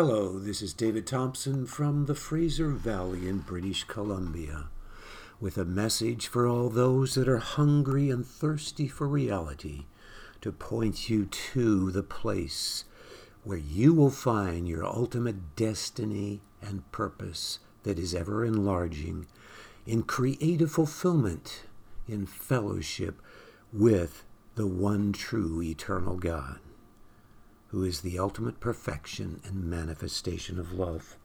Hello, this is David Thompson from the Fraser Valley in British Columbia with a message for all those that are hungry and thirsty for reality to point you to the place where you will find your ultimate destiny and purpose that is ever enlarging in creative fulfillment, in fellowship with the one true eternal God who is the ultimate perfection and manifestation of love.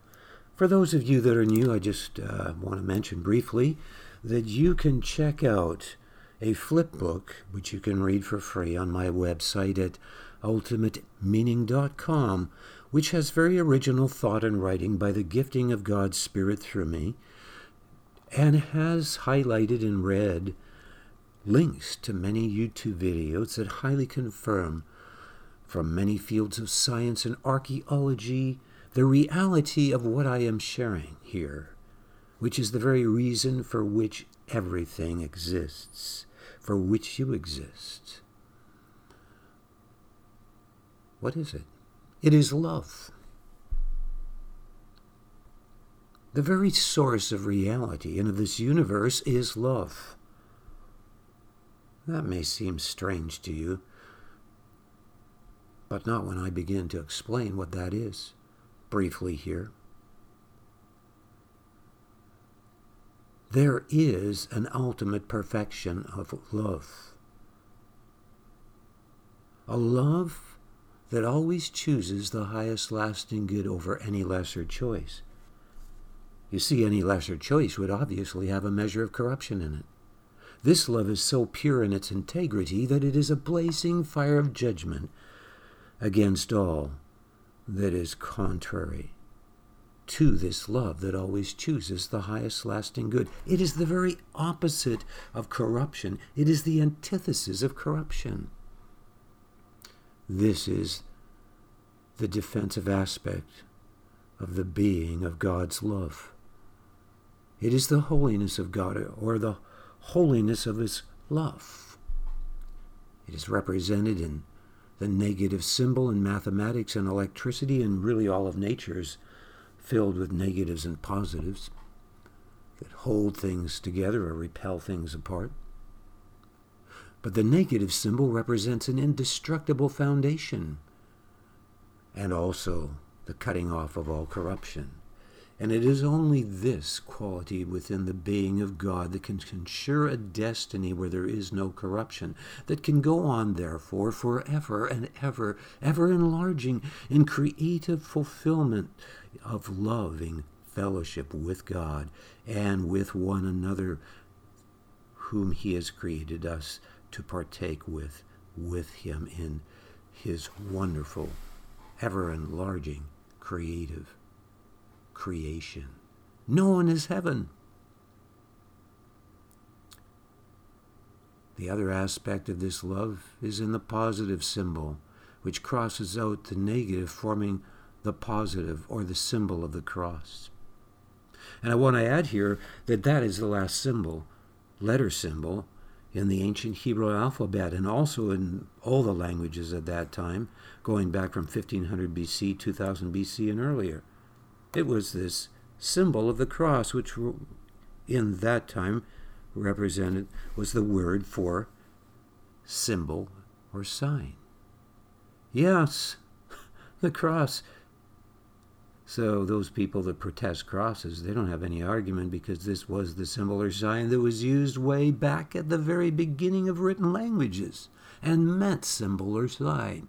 For those of you that are new, I just uh, want to mention briefly that you can check out a flip book, which you can read for free on my website at ultimatemeaning.com, which has very original thought and writing by the gifting of God's Spirit through me, and has highlighted in red links to many YouTube videos that highly confirm from many fields of science and archaeology the reality of what I am sharing here, which is the very reason for which everything exists, for which you exist. What is it? It is love. The very source of reality and of this universe is love. That may seem strange to you but not when I begin to explain what that is, briefly here. There is an ultimate perfection of love. A love that always chooses the highest lasting good over any lesser choice. You see, any lesser choice would obviously have a measure of corruption in it. This love is so pure in its integrity that it is a blazing fire of judgment against all that is contrary to this love that always chooses the highest lasting good. It is the very opposite of corruption, it is the antithesis of corruption. This is the defensive aspect of the being of God's love. It is the holiness of God or the holiness of His love. It is represented in the negative symbol in mathematics and electricity, and really all of nature's filled with negatives and positives that hold things together or repel things apart. But the negative symbol represents an indestructible foundation and also the cutting off of all corruption. And it is only this quality within the being of God that can ensure a destiny where there is no corruption, that can go on, therefore, forever and ever, ever enlarging in creative fulfillment of loving fellowship with God and with one another, whom He has created us to partake with, with Him in His wonderful, ever enlarging, creative creation. Known as heaven. The other aspect of this love is in the positive symbol, which crosses out the negative, forming the positive or the symbol of the cross. And I want to add here that that is the last symbol, letter symbol, in the ancient Hebrew alphabet and also in all the languages at that time, going back from 1500 BC, 2000 BC, and earlier. It was this symbol of the cross, which in that time represented was the word for symbol or sign. Yes, the cross. So those people that protest crosses, they don't have any argument because this was the symbol or sign that was used way back at the very beginning of written languages and meant symbol or sign.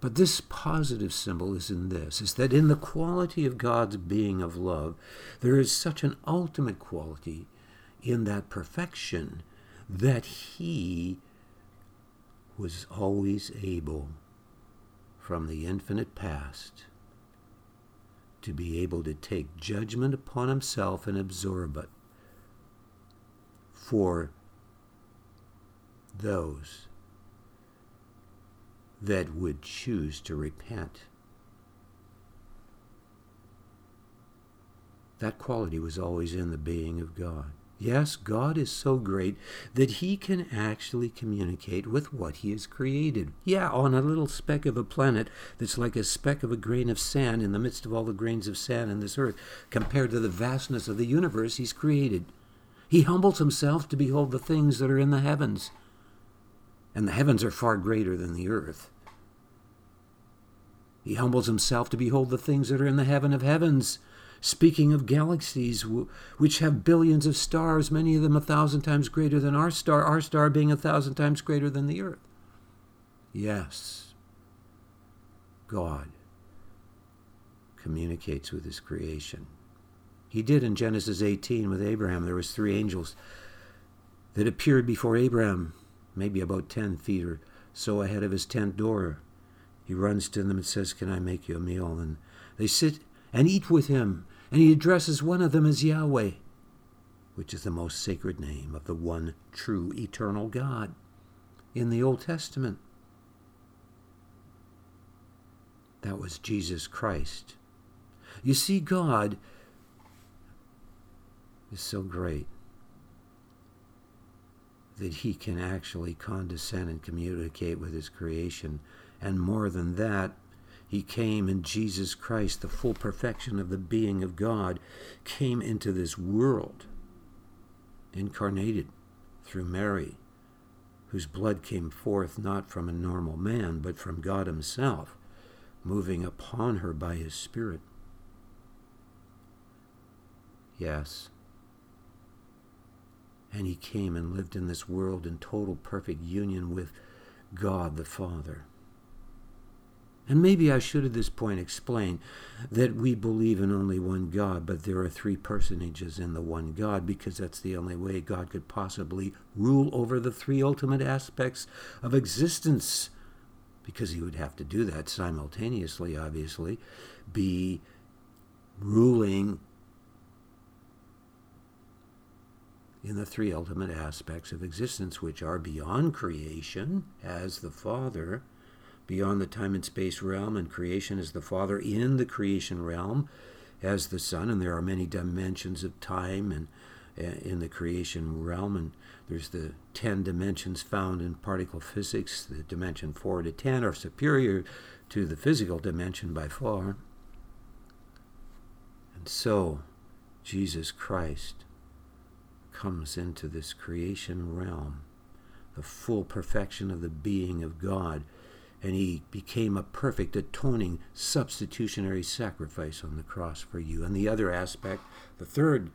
But this positive symbol is in this, is that in the quality of God's being of love, there is such an ultimate quality in that perfection that he was always able from the infinite past to be able to take judgment upon himself and absorb it for those that would choose to repent. That quality was always in the being of God. Yes, God is so great that he can actually communicate with what he has created. Yeah, on a little speck of a planet that's like a speck of a grain of sand in the midst of all the grains of sand in this earth, compared to the vastness of the universe he's created. He humbles himself to behold the things that are in the heavens. And the heavens are far greater than the earth. He humbles himself to behold the things that are in the heaven of heavens speaking of galaxies which have billions of stars, many of them a thousand times greater than our star, our star being a thousand times greater than the earth. Yes, God communicates with his creation. He did in Genesis 18 with Abraham. There was three angels that appeared before Abraham, maybe about 10 feet or so ahead of his tent door. He runs to them and says, Can I make you a meal? And they sit and eat with him. And he addresses one of them as Yahweh, which is the most sacred name of the one true eternal God in the Old Testament. That was Jesus Christ. You see, God is so great that he can actually condescend and communicate with his creation. And more than that, he came in Jesus Christ, the full perfection of the being of God, came into this world, incarnated through Mary, whose blood came forth not from a normal man, but from God Himself, moving upon her by His Spirit. Yes. And He came and lived in this world in total perfect union with God the Father. And maybe I should at this point explain that we believe in only one God, but there are three personages in the one God because that's the only way God could possibly rule over the three ultimate aspects of existence. Because he would have to do that simultaneously, obviously, be ruling in the three ultimate aspects of existence, which are beyond creation, as the Father beyond the time and space realm, and creation as the Father in the creation realm as the Son, and there are many dimensions of time and uh, in the creation realm, and there's the ten dimensions found in particle physics. The dimension four to ten are superior to the physical dimension by far. And so, Jesus Christ comes into this creation realm, the full perfection of the being of God and he became a perfect atoning substitutionary sacrifice on the cross for you. And the other aspect, the third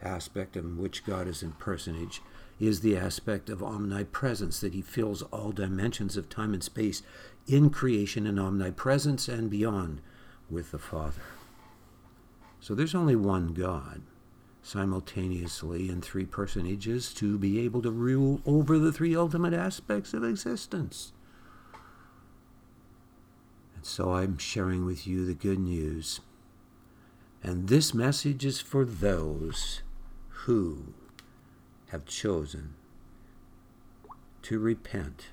aspect in which God is in personage, is the aspect of omnipresence, that he fills all dimensions of time and space in creation and omnipresence and beyond with the Father. So there's only one God simultaneously in three personages to be able to rule over the three ultimate aspects of existence. And so I'm sharing with you the good news. And this message is for those who have chosen to repent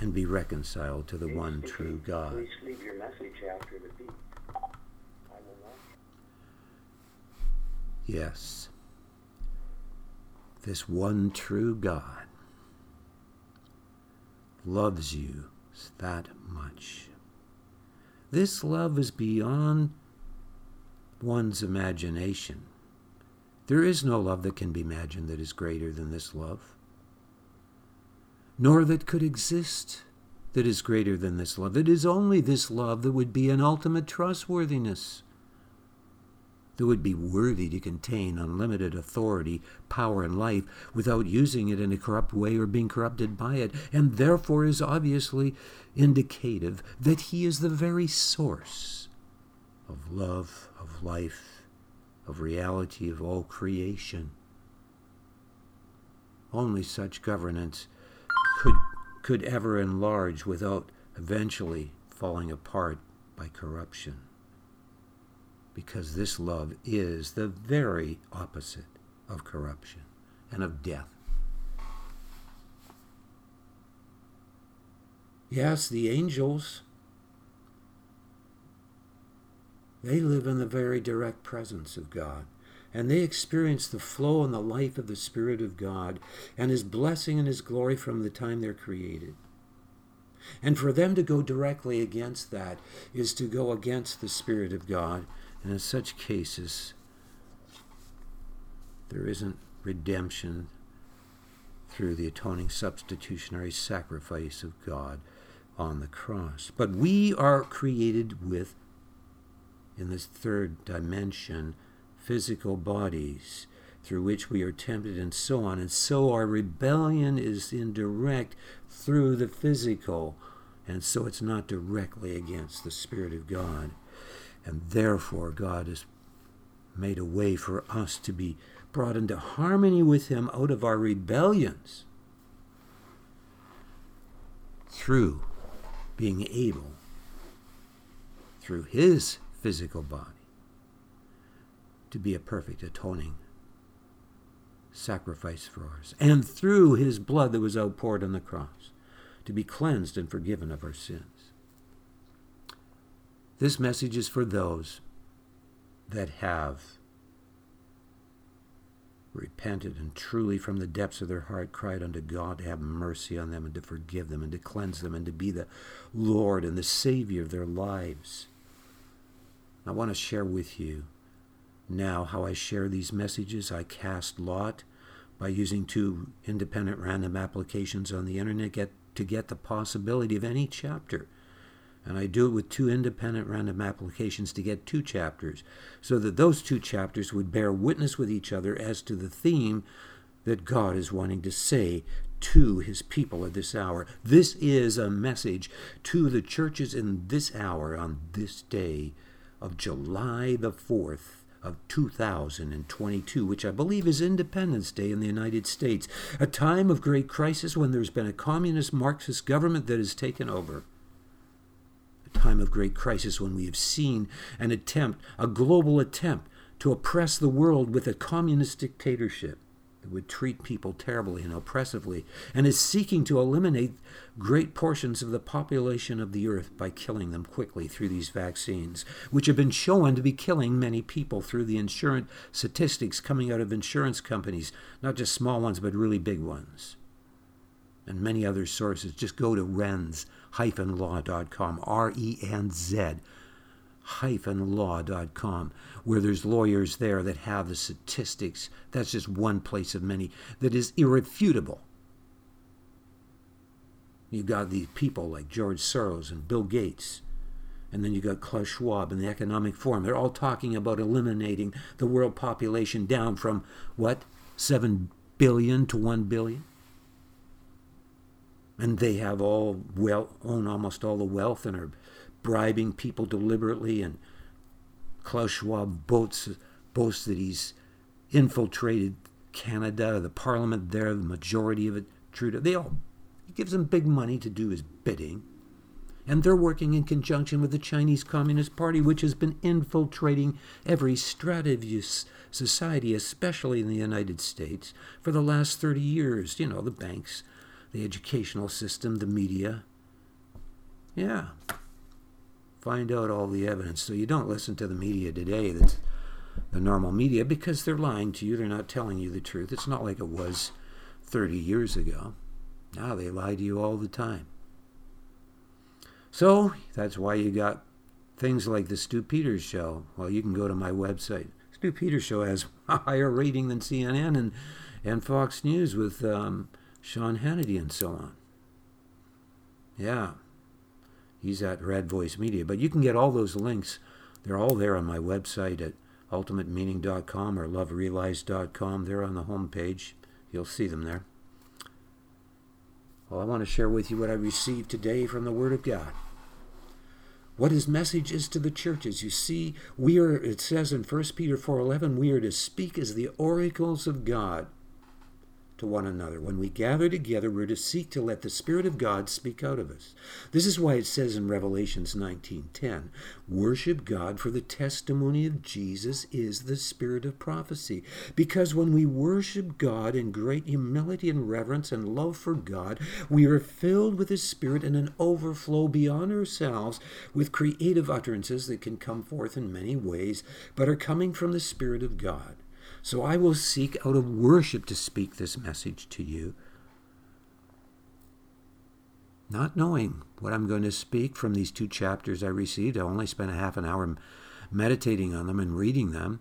and be reconciled to the one true God. Please leave your message after the beep. Yes. This one true God loves you that much. This love is beyond one's imagination. There is no love that can be imagined that is greater than this love, nor that could exist that is greater than this love. It is only this love that would be an ultimate trustworthiness that would be worthy to contain unlimited authority, power, and life without using it in a corrupt way or being corrupted by it, and therefore is obviously indicative that he is the very source of love, of life, of reality, of all creation. Only such governance could, could ever enlarge without eventually falling apart by corruption because this love is the very opposite of corruption and of death. Yes, the angels, they live in the very direct presence of God. and they experience the flow and the life of the Spirit of God and His blessing and His glory from the time they're created. And for them to go directly against that is to go against the Spirit of God. And in such cases, there isn't redemption through the atoning substitutionary sacrifice of God on the cross. But we are created with, in this third dimension, physical bodies through which we are tempted and so on. And so our rebellion is indirect through the physical. And so it's not directly against the Spirit of God. And therefore, God has made a way for us to be brought into harmony with Him out of our rebellions through being able, through His physical body, to be a perfect atoning sacrifice for us, and through His blood that was outpoured on the cross, to be cleansed and forgiven of our sins. This message is for those that have repented and truly from the depths of their heart cried unto God to have mercy on them and to forgive them and to cleanse them and to be the Lord and the Savior of their lives. I want to share with you now how I share these messages. I cast lot by using two independent random applications on the internet get, to get the possibility of any chapter and I do it with two independent random applications to get two chapters, so that those two chapters would bear witness with each other as to the theme that God is wanting to say to his people at this hour. This is a message to the churches in this hour on this day of July the 4th of 2022, which I believe is Independence Day in the United States, a time of great crisis when there's been a communist Marxist government that has taken over time of great crisis when we have seen an attempt, a global attempt, to oppress the world with a communist dictatorship that would treat people terribly and oppressively, and is seeking to eliminate great portions of the population of the earth by killing them quickly through these vaccines, which have been shown to be killing many people through the insurance statistics coming out of insurance companies, not just small ones, but really big ones. And many other sources. Just go to RENZ law.com, R E N Z hyphen law.com, where there's lawyers there that have the statistics. That's just one place of many that is irrefutable. You've got these people like George Soros and Bill Gates, and then you got Klaus Schwab and the Economic Forum. They're all talking about eliminating the world population down from what, 7 billion to 1 billion? And they have all well own almost all the wealth and are bribing people deliberately and Klaus Schwab boasts, boasts that he's infiltrated Canada, the parliament there, the majority of it, Trudeau. They all he gives them big money to do his bidding. And they're working in conjunction with the Chinese Communist Party, which has been infiltrating every strata of society, especially in the United States, for the last 30 years. You know, the banks, the educational system, the media. Yeah. Find out all the evidence. So you don't listen to the media today that's the normal media because they're lying to you. They're not telling you the truth. It's not like it was 30 years ago. Now they lie to you all the time. So that's why you got things like the Stew Peters show. Well, you can go to my website. Stew Peters show has a higher rating than CNN and, and Fox News with um, Sean Hannity and so on. Yeah, he's at Red Voice Media. But you can get all those links. They're all there on my website at ultimatemeaning.com or loverealized.com. They're on the home page. You'll see them there. Well, I want to share with you what I received today from the Word of God. What his message is to the churches. You see, we are, it says in 1 Peter 4.11, we are to speak as the oracles of God to one another. When we gather together, we're to seek to let the Spirit of God speak out of us. This is why it says in Revelations 19:10, "Worship God, for the testimony of Jesus is the spirit of prophecy." Because when we worship God in great humility and reverence and love for God, we are filled with His Spirit and an overflow beyond ourselves with creative utterances that can come forth in many ways, but are coming from the Spirit of God. So I will seek out of worship to speak this message to you, not knowing what I'm going to speak from these two chapters I received. I only spent a half an hour meditating on them and reading them,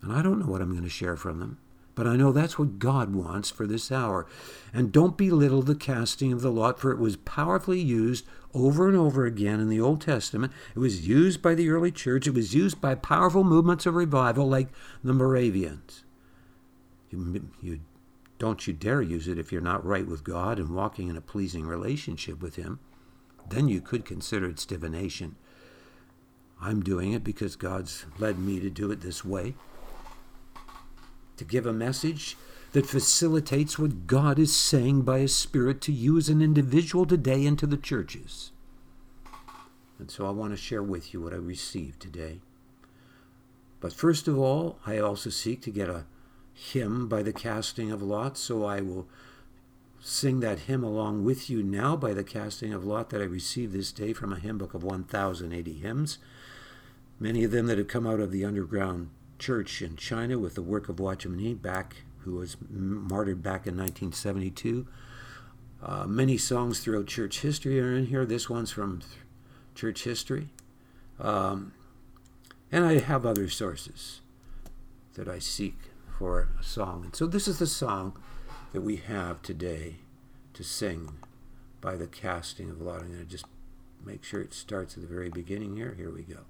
and I don't know what I'm going to share from them. But I know that's what God wants for this hour. And don't belittle the casting of the lot, for it was powerfully used over and over again in the Old Testament. It was used by the early church, it was used by powerful movements of revival like the Moravians. You, you, don't you dare use it if you're not right with God and walking in a pleasing relationship with Him. Then you could consider it divination. I'm doing it because God's led me to do it this way to give a message that facilitates what God is saying by His Spirit to you as an individual today and to the churches. And so I want to share with you what I received today. But first of all, I also seek to get a hymn by the casting of lots, so I will sing that hymn along with you now by the casting of lot that I received this day from a hymn book of 1,080 hymns, many of them that have come out of the underground church in China with the work of Watchman Nee back, who was martyred back in 1972. Uh, many songs throughout church history are in here. This one's from church history. Um, and I have other sources that I seek for a song. And so this is the song that we have today to sing by the casting of lot. I'm going to just make sure it starts at the very beginning here. Here we go.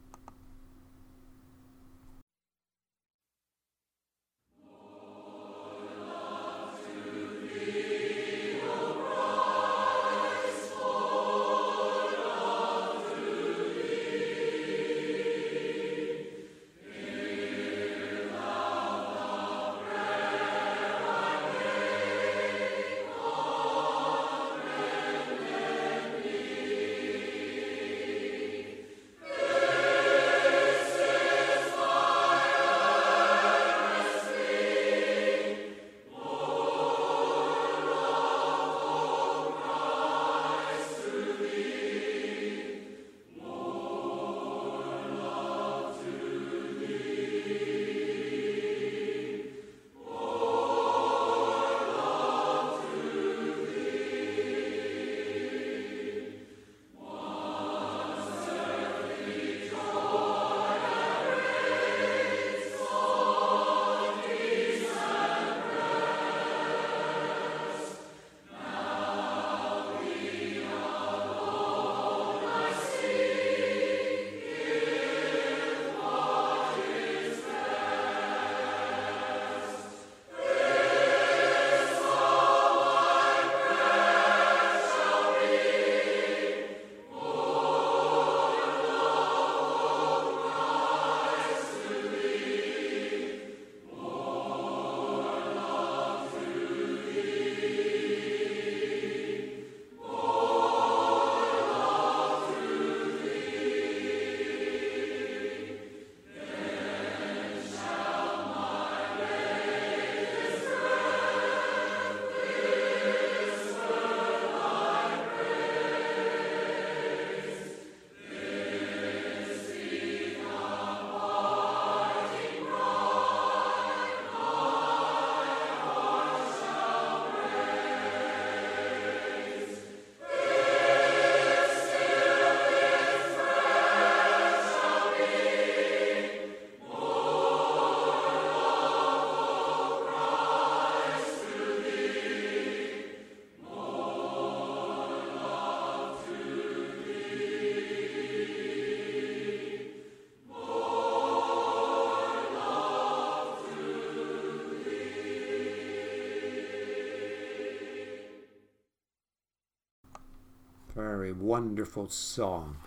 Very wonderful song.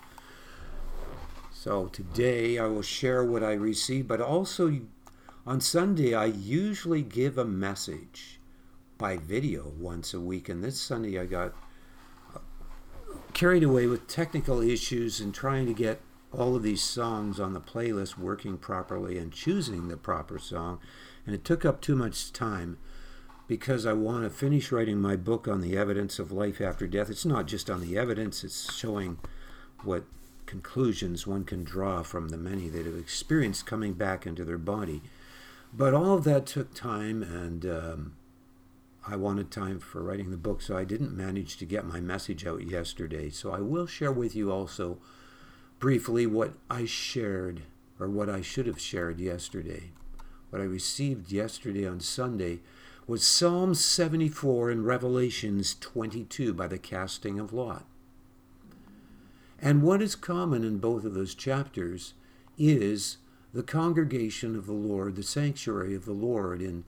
So today I will share what I received, but also on Sunday I usually give a message by video once a week. And this Sunday I got carried away with technical issues and trying to get all of these songs on the playlist working properly and choosing the proper song. And it took up too much time because I want to finish writing my book on the evidence of life after death. It's not just on the evidence, it's showing what conclusions one can draw from the many that have experienced coming back into their body. But all of that took time, and um, I wanted time for writing the book, so I didn't manage to get my message out yesterday. So I will share with you also briefly what I shared, or what I should have shared yesterday. What I received yesterday on Sunday was Psalm 74 and Revelations 22 by the casting of Lot. And what is common in both of those chapters is the congregation of the Lord, the sanctuary of the Lord in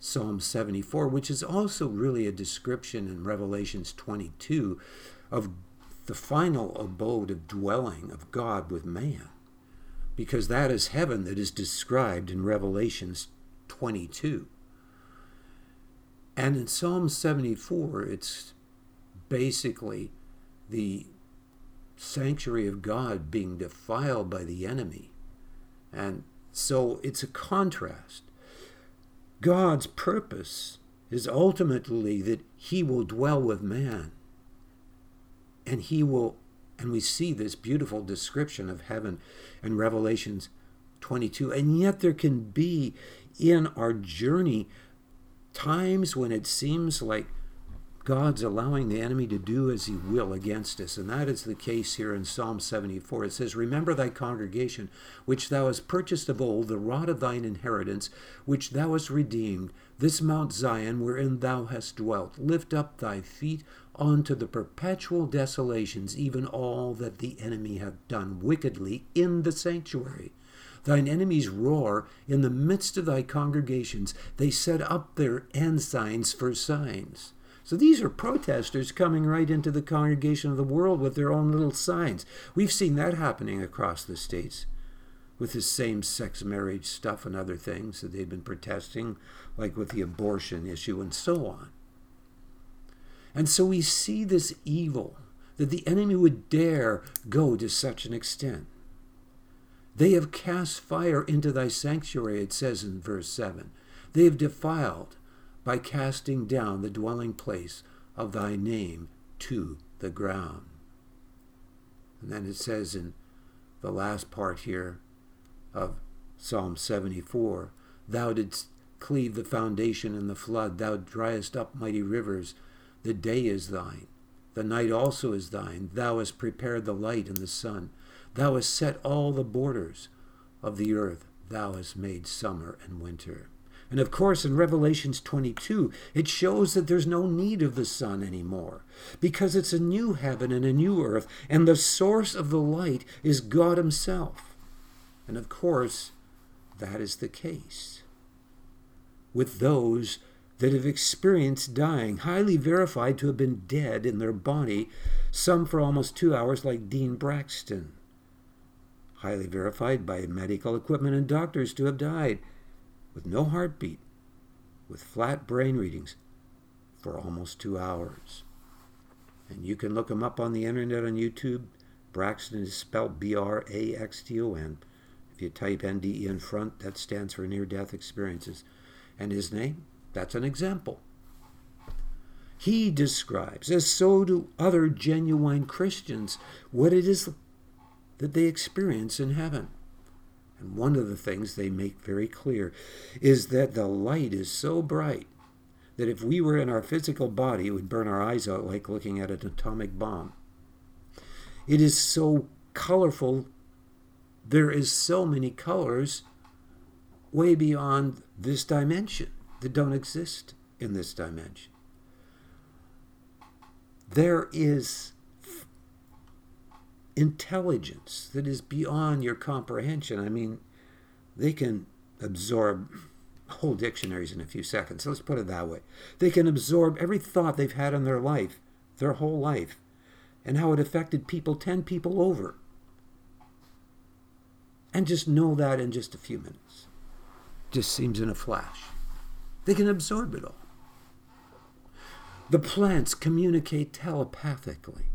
Psalm 74, which is also really a description in Revelations 22 of the final abode of dwelling of God with man. Because that is heaven that is described in Revelations 22. And in Psalm 74, it's basically the sanctuary of God being defiled by the enemy. And so it's a contrast. God's purpose is ultimately that he will dwell with man. And he will, and we see this beautiful description of heaven in Revelations 22. And yet there can be in our journey times when it seems like God's allowing the enemy to do as he will against us. And that is the case here in Psalm 74. It says, Remember thy congregation, which thou hast purchased of old, the rod of thine inheritance, which thou hast redeemed, this Mount Zion, wherein thou hast dwelt. Lift up thy feet unto the perpetual desolations, even all that the enemy hath done wickedly in the sanctuary. Thine enemies roar in the midst of thy congregations. They set up their ensigns for signs. So these are protesters coming right into the congregation of the world with their own little signs. We've seen that happening across the states with this same sex marriage stuff and other things that they've been protesting, like with the abortion issue and so on. And so we see this evil that the enemy would dare go to such an extent. They have cast fire into thy sanctuary, it says in verse 7. They have defiled by casting down the dwelling place of thy name to the ground. And then it says in the last part here of Psalm 74 Thou didst cleave the foundation in the flood, thou driest up mighty rivers. The day is thine, the night also is thine. Thou hast prepared the light and the sun. Thou hast set all the borders of the earth. Thou hast made summer and winter. And of course, in Revelations 22, it shows that there's no need of the sun anymore because it's a new heaven and a new earth, and the source of the light is God Himself. And of course, that is the case with those that have experienced dying, highly verified to have been dead in their body, some for almost two hours, like Dean Braxton. Highly verified by medical equipment and doctors to have died with no heartbeat, with flat brain readings for almost two hours. And you can look him up on the internet on YouTube. Braxton is spelled B R A X T O N. If you type NDE in front, that stands for near death experiences. And his name, that's an example. He describes, as so do other genuine Christians, what it is that they experience in heaven. And one of the things they make very clear is that the light is so bright that if we were in our physical body, it would burn our eyes out like looking at an atomic bomb. It is so colorful. There is so many colors way beyond this dimension that don't exist in this dimension. There is intelligence that is beyond your comprehension. I mean, they can absorb whole dictionaries in a few seconds. Let's put it that way. They can absorb every thought they've had in their life, their whole life, and how it affected people 10 people over. And just know that in just a few minutes. Just seems in a flash. They can absorb it all. The plants communicate telepathically.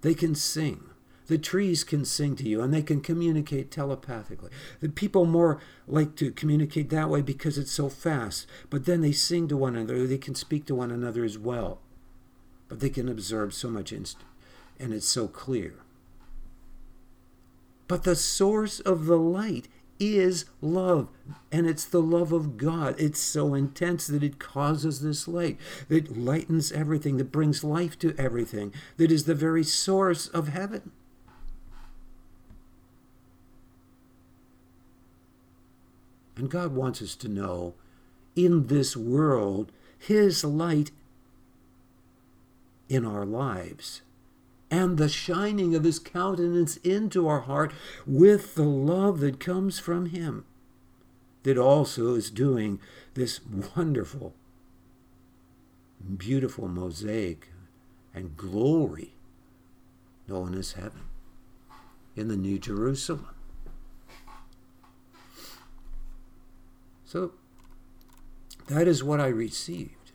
They can sing. The trees can sing to you and they can communicate telepathically. The people more like to communicate that way because it's so fast, but then they sing to one another. They can speak to one another as well. But they can observe so much instant and it's so clear. But the source of the light is love, and it's the love of God. It's so intense that it causes this light, that lightens everything, that brings life to everything, that is the very source of heaven. And God wants us to know in this world, His light in our lives and the shining of his countenance into our heart with the love that comes from him, that also is doing this wonderful, beautiful mosaic and glory known as heaven in the New Jerusalem. So that is what I received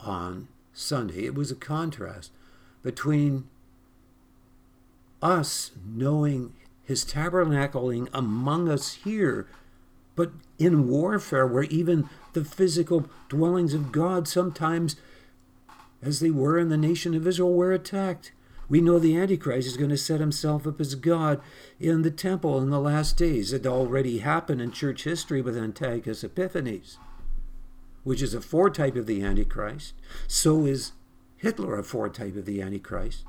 on Sunday. It was a contrast between us knowing his tabernacling among us here, but in warfare, where even the physical dwellings of God sometimes, as they were in the nation of Israel, were attacked. We know the Antichrist is going to set himself up as God in the temple in the last days. It already happened in church history with Antiochus Epiphanes which is a foretype of the Antichrist. So is Hitler a foretype of the Antichrist.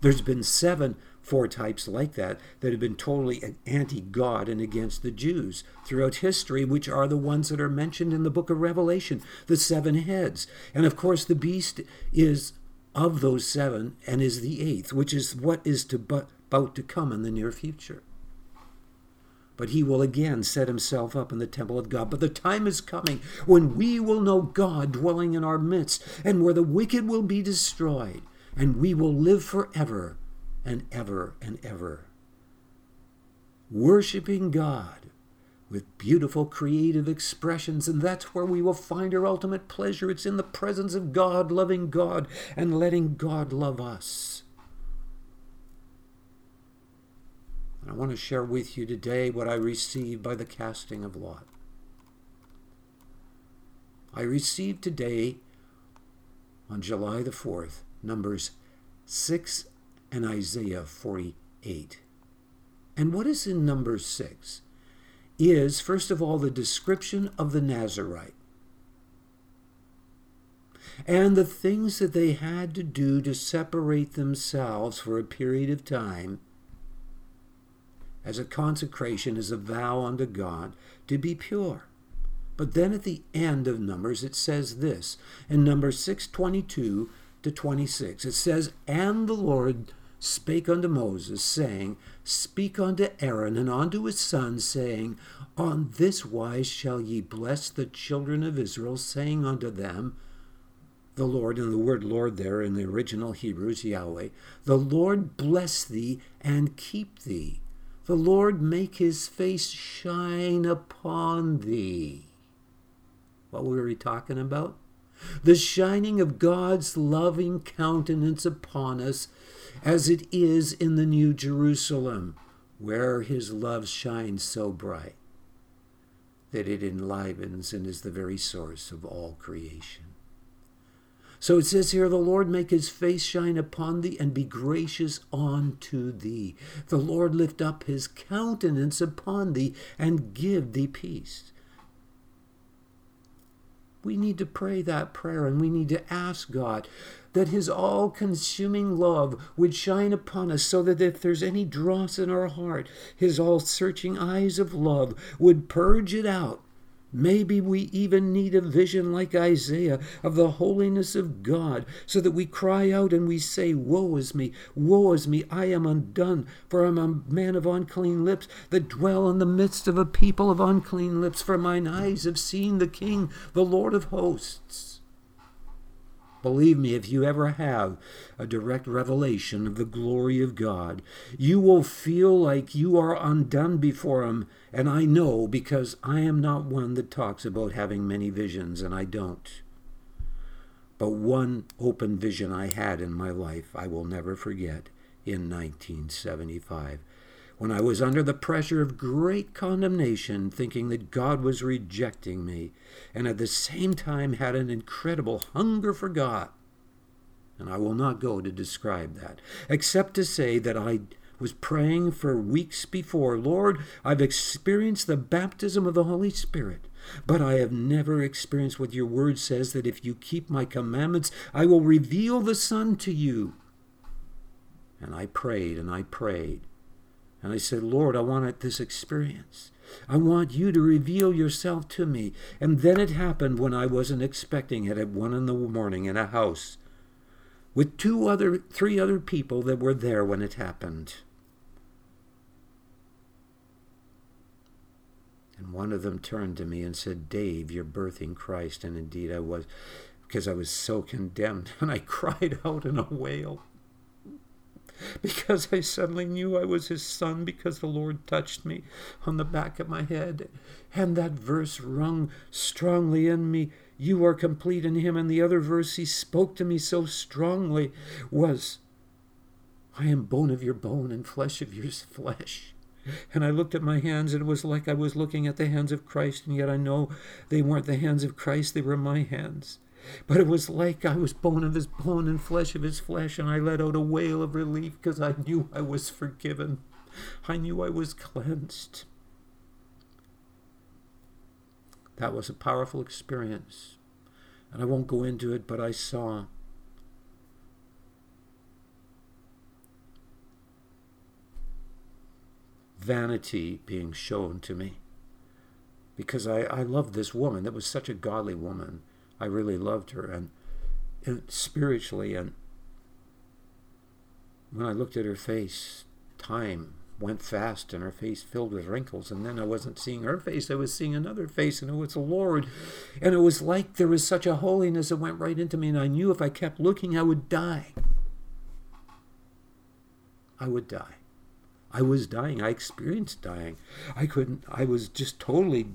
There's been seven foretypes like that that have been totally anti God and against the Jews throughout history, which are the ones that are mentioned in the book of Revelation, the seven heads. And of course, the beast is of those seven and is the eighth, which is what is to but, about to come in the near future but he will again set himself up in the temple of God. But the time is coming when we will know God dwelling in our midst, and where the wicked will be destroyed, and we will live forever and ever and ever. Worshipping God with beautiful creative expressions, and that's where we will find our ultimate pleasure. It's in the presence of God, loving God, and letting God love us. And I want to share with you today what I received by the casting of lot. I received today, on July the 4th, Numbers 6 and Isaiah 48. And what is in Numbers 6 is, first of all, the description of the Nazarite and the things that they had to do to separate themselves for a period of time as a consecration, as a vow unto God to be pure. But then at the end of Numbers, it says this in Numbers 622 to 26. It says, And the Lord spake unto Moses, saying, Speak unto Aaron and unto his sons, saying, On this wise shall ye bless the children of Israel, saying unto them, the Lord, and the word Lord there in the original Hebrew is Yahweh, the Lord bless thee and keep thee. The Lord make his face shine upon thee. What were we talking about? The shining of God's loving countenance upon us as it is in the New Jerusalem, where his love shines so bright that it enlivens and is the very source of all creation. So it says here, the Lord make his face shine upon thee and be gracious unto thee. The Lord lift up his countenance upon thee and give thee peace. We need to pray that prayer and we need to ask God that his all consuming love would shine upon us so that if there's any dross in our heart, his all searching eyes of love would purge it out Maybe we even need a vision like Isaiah of the holiness of God, so that we cry out and we say, Woe is me, woe is me, I am undone, for I am a man of unclean lips, that dwell in the midst of a people of unclean lips, for mine eyes have seen the King, the Lord of hosts. Believe me, if you ever have a direct revelation of the glory of God, you will feel like you are undone before Him. And I know because I am not one that talks about having many visions, and I don't. But one open vision I had in my life I will never forget in 1975 when I was under the pressure of great condemnation, thinking that God was rejecting me, and at the same time had an incredible hunger for God. And I will not go to describe that, except to say that I was praying for weeks before Lord, I've experienced the baptism of the Holy Spirit, but I have never experienced what your word says that if you keep my commandments, I will reveal the Son to you. And I prayed and I prayed. And I said, Lord, I want this experience. I want you to reveal yourself to me. And then it happened when I wasn't expecting it at one in the morning in a house with two other, three other people that were there when it happened. And one of them turned to me and said, Dave, you're birthing Christ. And indeed I was, because I was so condemned. And I cried out in a wail because I suddenly knew I was his son because the Lord touched me on the back of my head. And that verse rung strongly in me You are complete in him. And the other verse he spoke to me so strongly was I am bone of your bone and flesh of your flesh. And I looked at my hands, and it was like I was looking at the hands of Christ, and yet I know they weren't the hands of Christ, they were my hands. But it was like I was bone of his bone and flesh of his flesh, and I let out a wail of relief because I knew I was forgiven. I knew I was cleansed. That was a powerful experience. And I won't go into it, but I saw vanity being shown to me. Because I, I loved this woman. That was such a godly woman. I really loved her. And, and spiritually and when I looked at her face time went fast and her face filled with wrinkles and then I wasn't seeing her face I was seeing another face and it was the Lord and it was like there was such a holiness that went right into me and I knew if I kept looking I would die I would die I was dying. I experienced dying. I couldn't, I was just totally,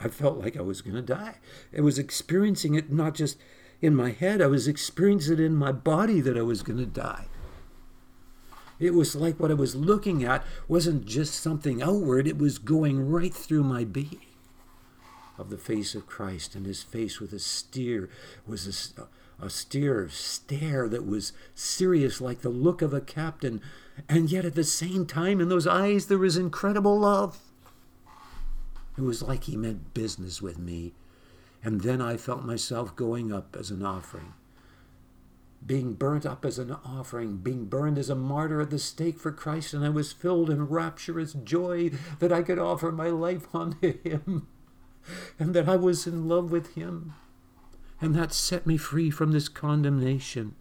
I felt like I was going to die. I was experiencing it not just in my head, I was experiencing it in my body that I was going to die. It was like what I was looking at wasn't just something outward, it was going right through my being. Of the face of Christ, and his face with a steer was a, a steer stare that was serious, like the look of a captain and yet at the same time, in those eyes, there was incredible love. It was like he meant business with me. And then I felt myself going up as an offering, being burnt up as an offering, being burned as a martyr at the stake for Christ. And I was filled in rapturous joy that I could offer my life unto him and that I was in love with him. And that set me free from this condemnation.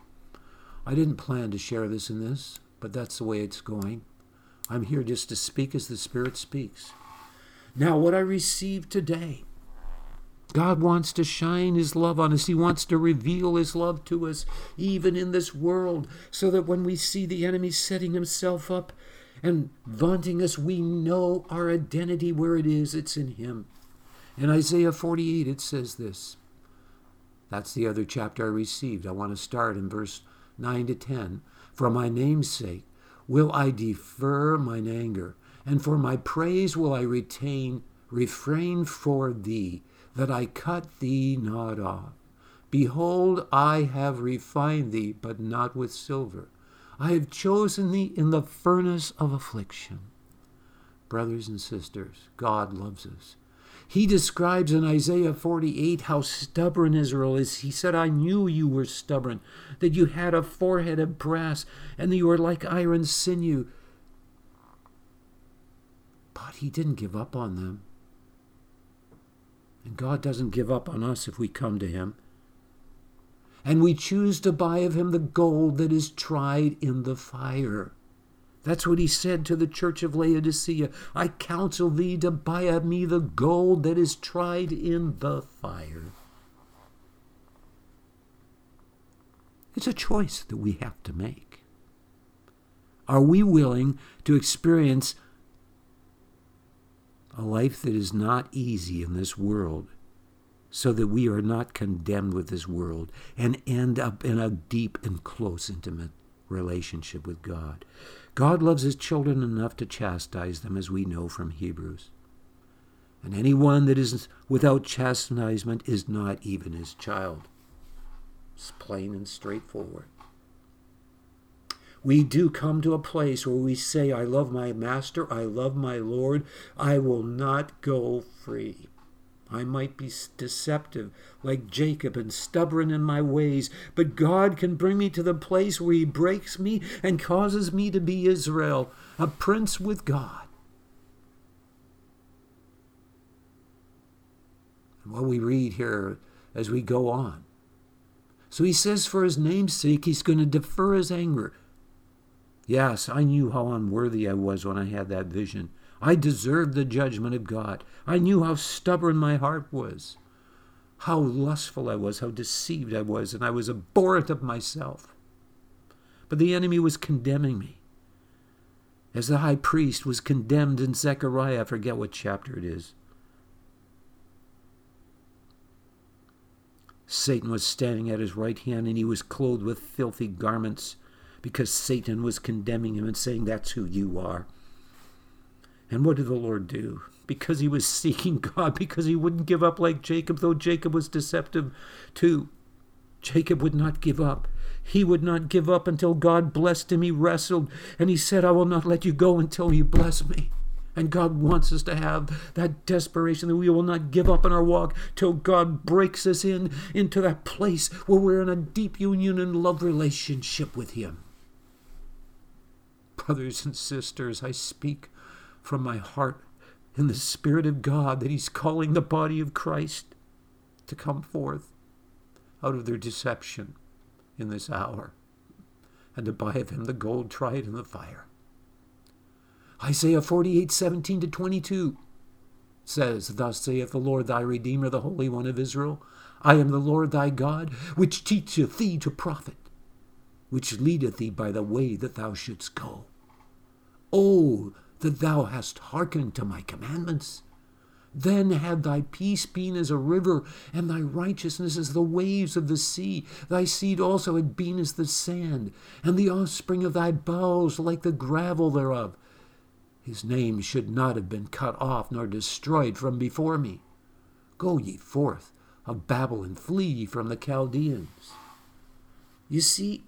I didn't plan to share this in this but that's the way it's going. I'm here just to speak as the Spirit speaks. Now, what I received today, God wants to shine His love on us. He wants to reveal His love to us, even in this world, so that when we see the enemy setting himself up and vaunting us, we know our identity where it is. It's in Him. In Isaiah 48, it says this. That's the other chapter I received. I want to start in verse 9 to 10. For my name's sake will I defer mine anger, and for my praise will I retain, refrain for thee, that I cut thee not off. Behold, I have refined thee, but not with silver. I have chosen thee in the furnace of affliction. Brothers and sisters, God loves us. He describes in Isaiah 48 how stubborn Israel is. He said, I knew you were stubborn, that you had a forehead of brass, and that you were like iron sinew. But he didn't give up on them. And God doesn't give up on us if we come to him. And we choose to buy of him the gold that is tried in the fire. That's what he said to the church of Laodicea. I counsel thee to buy of me the gold that is tried in the fire. It's a choice that we have to make. Are we willing to experience a life that is not easy in this world so that we are not condemned with this world and end up in a deep and close, intimate relationship with God? God loves his children enough to chastise them, as we know from Hebrews. And anyone that is without chastisement is not even his child. It's plain and straightforward. We do come to a place where we say, I love my master, I love my Lord, I will not go free. I might be deceptive like Jacob and stubborn in my ways, but God can bring me to the place where He breaks me and causes me to be Israel, a prince with God. And what we read here as we go on. So he says, for his name's sake, he's going to defer his anger. Yes, I knew how unworthy I was when I had that vision. I deserved the judgment of God. I knew how stubborn my heart was, how lustful I was, how deceived I was, and I was abhorrent of myself. But the enemy was condemning me. As the high priest was condemned in Zechariah, I forget what chapter it is. Satan was standing at his right hand, and he was clothed with filthy garments because Satan was condemning him and saying, That's who you are. And what did the Lord do? Because he was seeking God, because he wouldn't give up like Jacob, though Jacob was deceptive too. Jacob would not give up. He would not give up until God blessed him. He wrestled and he said, I will not let you go until you bless me. And God wants us to have that desperation that we will not give up in our walk till God breaks us in into that place where we're in a deep union and love relationship with Him. Brothers and sisters, I speak from my heart in the Spirit of God that He's calling the body of Christ to come forth out of their deception in this hour and to buy of Him the gold tried in the fire. Isaiah 48, 17 to 22 says, Thus saith the Lord thy Redeemer, the Holy One of Israel I am the Lord thy God, which teacheth thee to profit, which leadeth thee by the way that thou shouldst go. Oh, that thou hast hearkened to my commandments! Then had thy peace been as a river, and thy righteousness as the waves of the sea. Thy seed also had been as the sand, and the offspring of thy bowels like the gravel thereof. His name should not have been cut off nor destroyed from before me. Go ye forth of Babylon, flee ye from the Chaldeans. You see,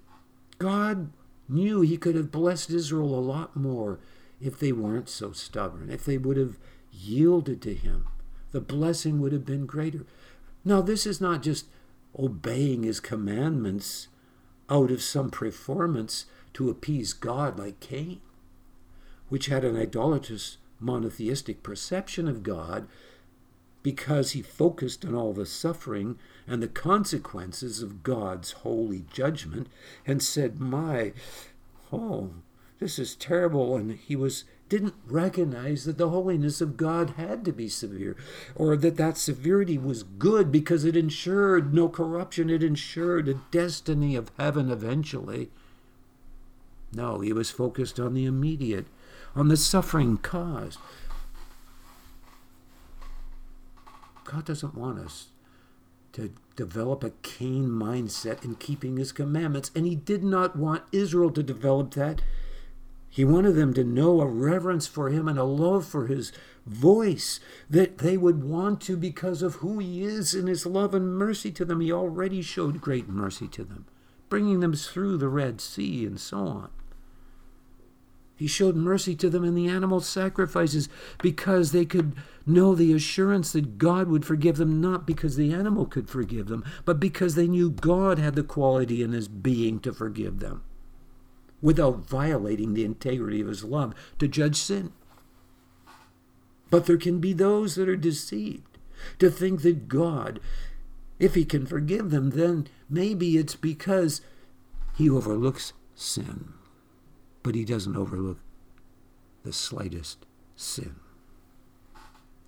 God knew he could have blessed Israel a lot more if they weren't so stubborn, if they would have yielded to him. The blessing would have been greater. Now, this is not just obeying his commandments out of some performance to appease God like Cain, which had an idolatrous monotheistic perception of God because he focused on all the suffering and the consequences of God's holy judgment and said, My, oh, this is terrible. And he was didn't recognize that the holiness of God had to be severe, or that that severity was good because it ensured no corruption, it ensured a destiny of heaven eventually. No, he was focused on the immediate, on the suffering caused. God doesn't want us to develop a Cain mindset in keeping his commandments, and he did not want Israel to develop that he wanted them to know a reverence for him and a love for his voice that they would want to because of who he is and his love and mercy to them. He already showed great mercy to them, bringing them through the Red Sea and so on. He showed mercy to them in the animal sacrifices because they could know the assurance that God would forgive them, not because the animal could forgive them, but because they knew God had the quality in his being to forgive them without violating the integrity of his love to judge sin. But there can be those that are deceived to think that God, if he can forgive them, then maybe it's because he overlooks sin, but he doesn't overlook the slightest sin.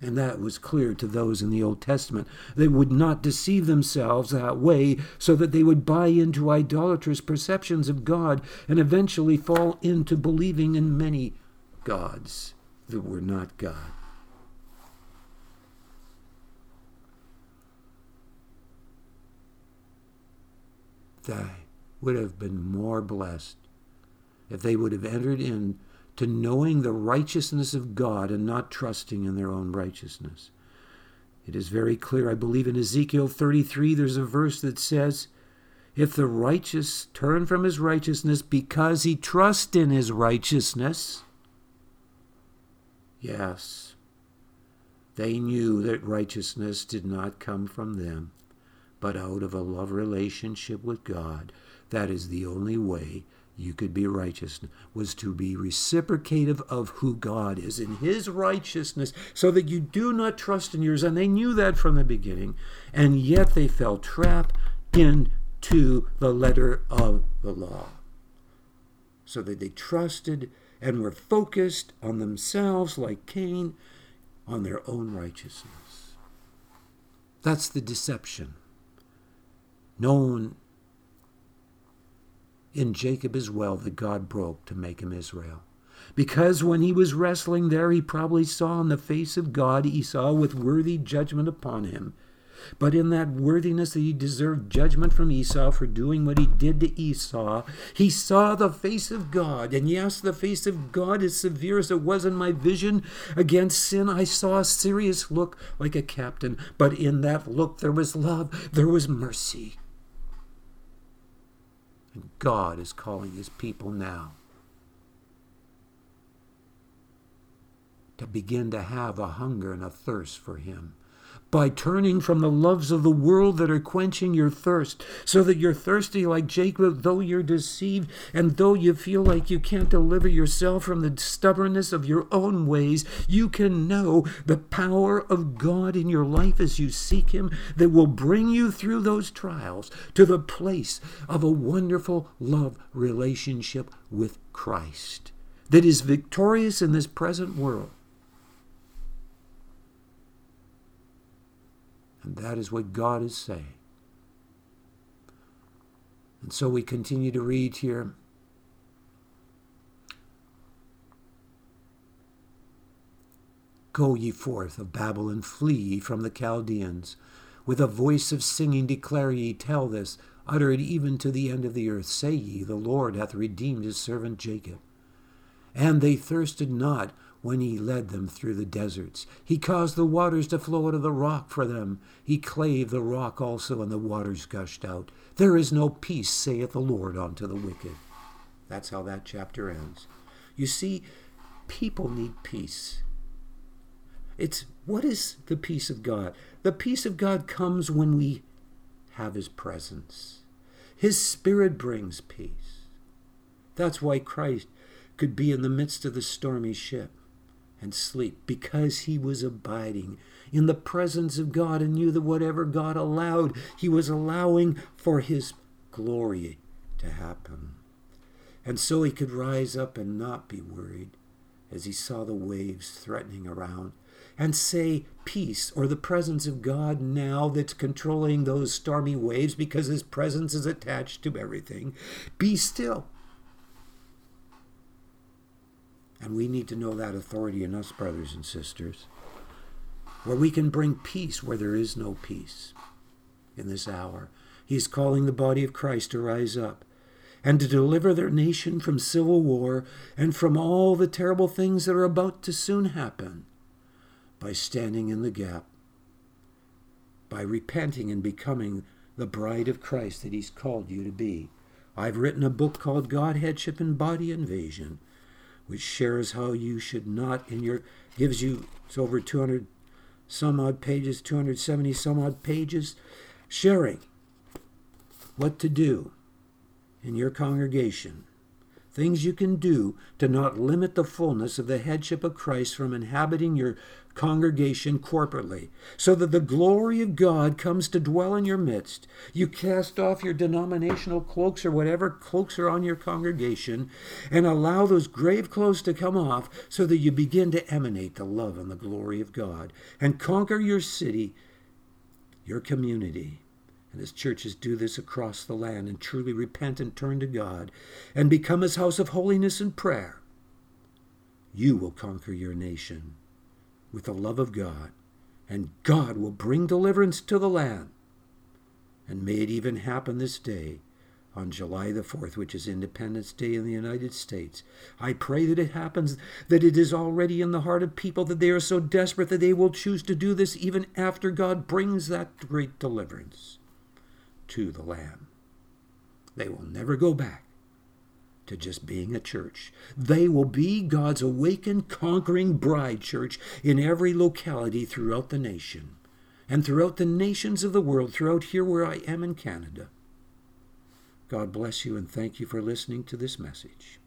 And that was clear to those in the Old Testament. They would not deceive themselves that way so that they would buy into idolatrous perceptions of God and eventually fall into believing in many gods that were not God. They would have been more blessed if they would have entered in to knowing the righteousness of God and not trusting in their own righteousness. It is very clear. I believe in Ezekiel 33, there's a verse that says, If the righteous turn from his righteousness because he trusts in his righteousness, yes, they knew that righteousness did not come from them, but out of a love relationship with God. That is the only way you could be righteous, was to be reciprocative of who God is in His righteousness, so that you do not trust in yours. And they knew that from the beginning, and yet they fell trap into the letter of the law. So that they trusted and were focused on themselves, like Cain, on their own righteousness. That's the deception known in Jacob as well that God broke to make him Israel. Because when he was wrestling there, he probably saw in the face of God Esau with worthy judgment upon him. But in that worthiness that he deserved judgment from Esau for doing what he did to Esau, he saw the face of God. And yes, the face of God, as severe as it was in my vision against sin, I saw a serious look like a captain. But in that look, there was love, there was mercy. God is calling his people now to begin to have a hunger and a thirst for him by turning from the loves of the world that are quenching your thirst, so that you're thirsty like Jacob, though you're deceived, and though you feel like you can't deliver yourself from the stubbornness of your own ways, you can know the power of God in your life as you seek Him that will bring you through those trials to the place of a wonderful love relationship with Christ that is victorious in this present world And that is what God is saying. And so we continue to read here. Go ye forth of Babylon, flee ye from the Chaldeans. With a voice of singing declare ye, tell this, utter it even to the end of the earth. Say ye, the Lord hath redeemed his servant Jacob. And they thirsted not when he led them through the deserts. He caused the waters to flow out of the rock for them. He clave the rock also, and the waters gushed out. There is no peace, saith the Lord, unto the wicked. That's how that chapter ends. You see, people need peace. It's what is the peace of God? The peace of God comes when we have His presence. His Spirit brings peace. That's why Christ could be in the midst of the stormy ship and sleep because he was abiding in the presence of God and knew that whatever God allowed, he was allowing for his glory to happen. And so he could rise up and not be worried as he saw the waves threatening around and say peace or the presence of God now that's controlling those stormy waves because his presence is attached to everything. Be still and we need to know that authority in us, brothers and sisters, where we can bring peace where there is no peace in this hour. He is calling the body of Christ to rise up and to deliver their nation from civil war and from all the terrible things that are about to soon happen by standing in the gap, by repenting and becoming the bride of Christ that He's called you to be. I've written a book called Godheadship and Body Invasion which shares how you should not in your gives you it's over 200 some odd pages 270 some odd pages sharing what to do in your congregation. Things you can do to not limit the fullness of the headship of Christ from inhabiting your congregation corporately, so that the glory of God comes to dwell in your midst. You cast off your denominational cloaks or whatever cloaks are on your congregation and allow those grave clothes to come off so that you begin to emanate the love and the glory of God and conquer your city, your community. And as churches do this across the land and truly repent and turn to God and become his house of holiness and prayer, you will conquer your nation with the love of God, and God will bring deliverance to the land. And may it even happen this day on July the 4th, which is Independence Day in the United States. I pray that it happens, that it is already in the heart of people, that they are so desperate that they will choose to do this even after God brings that great deliverance to the land. They will never go back to just being a church. They will be God's awakened, conquering bride church in every locality throughout the nation and throughout the nations of the world, throughout here where I am in Canada. God bless you and thank you for listening to this message.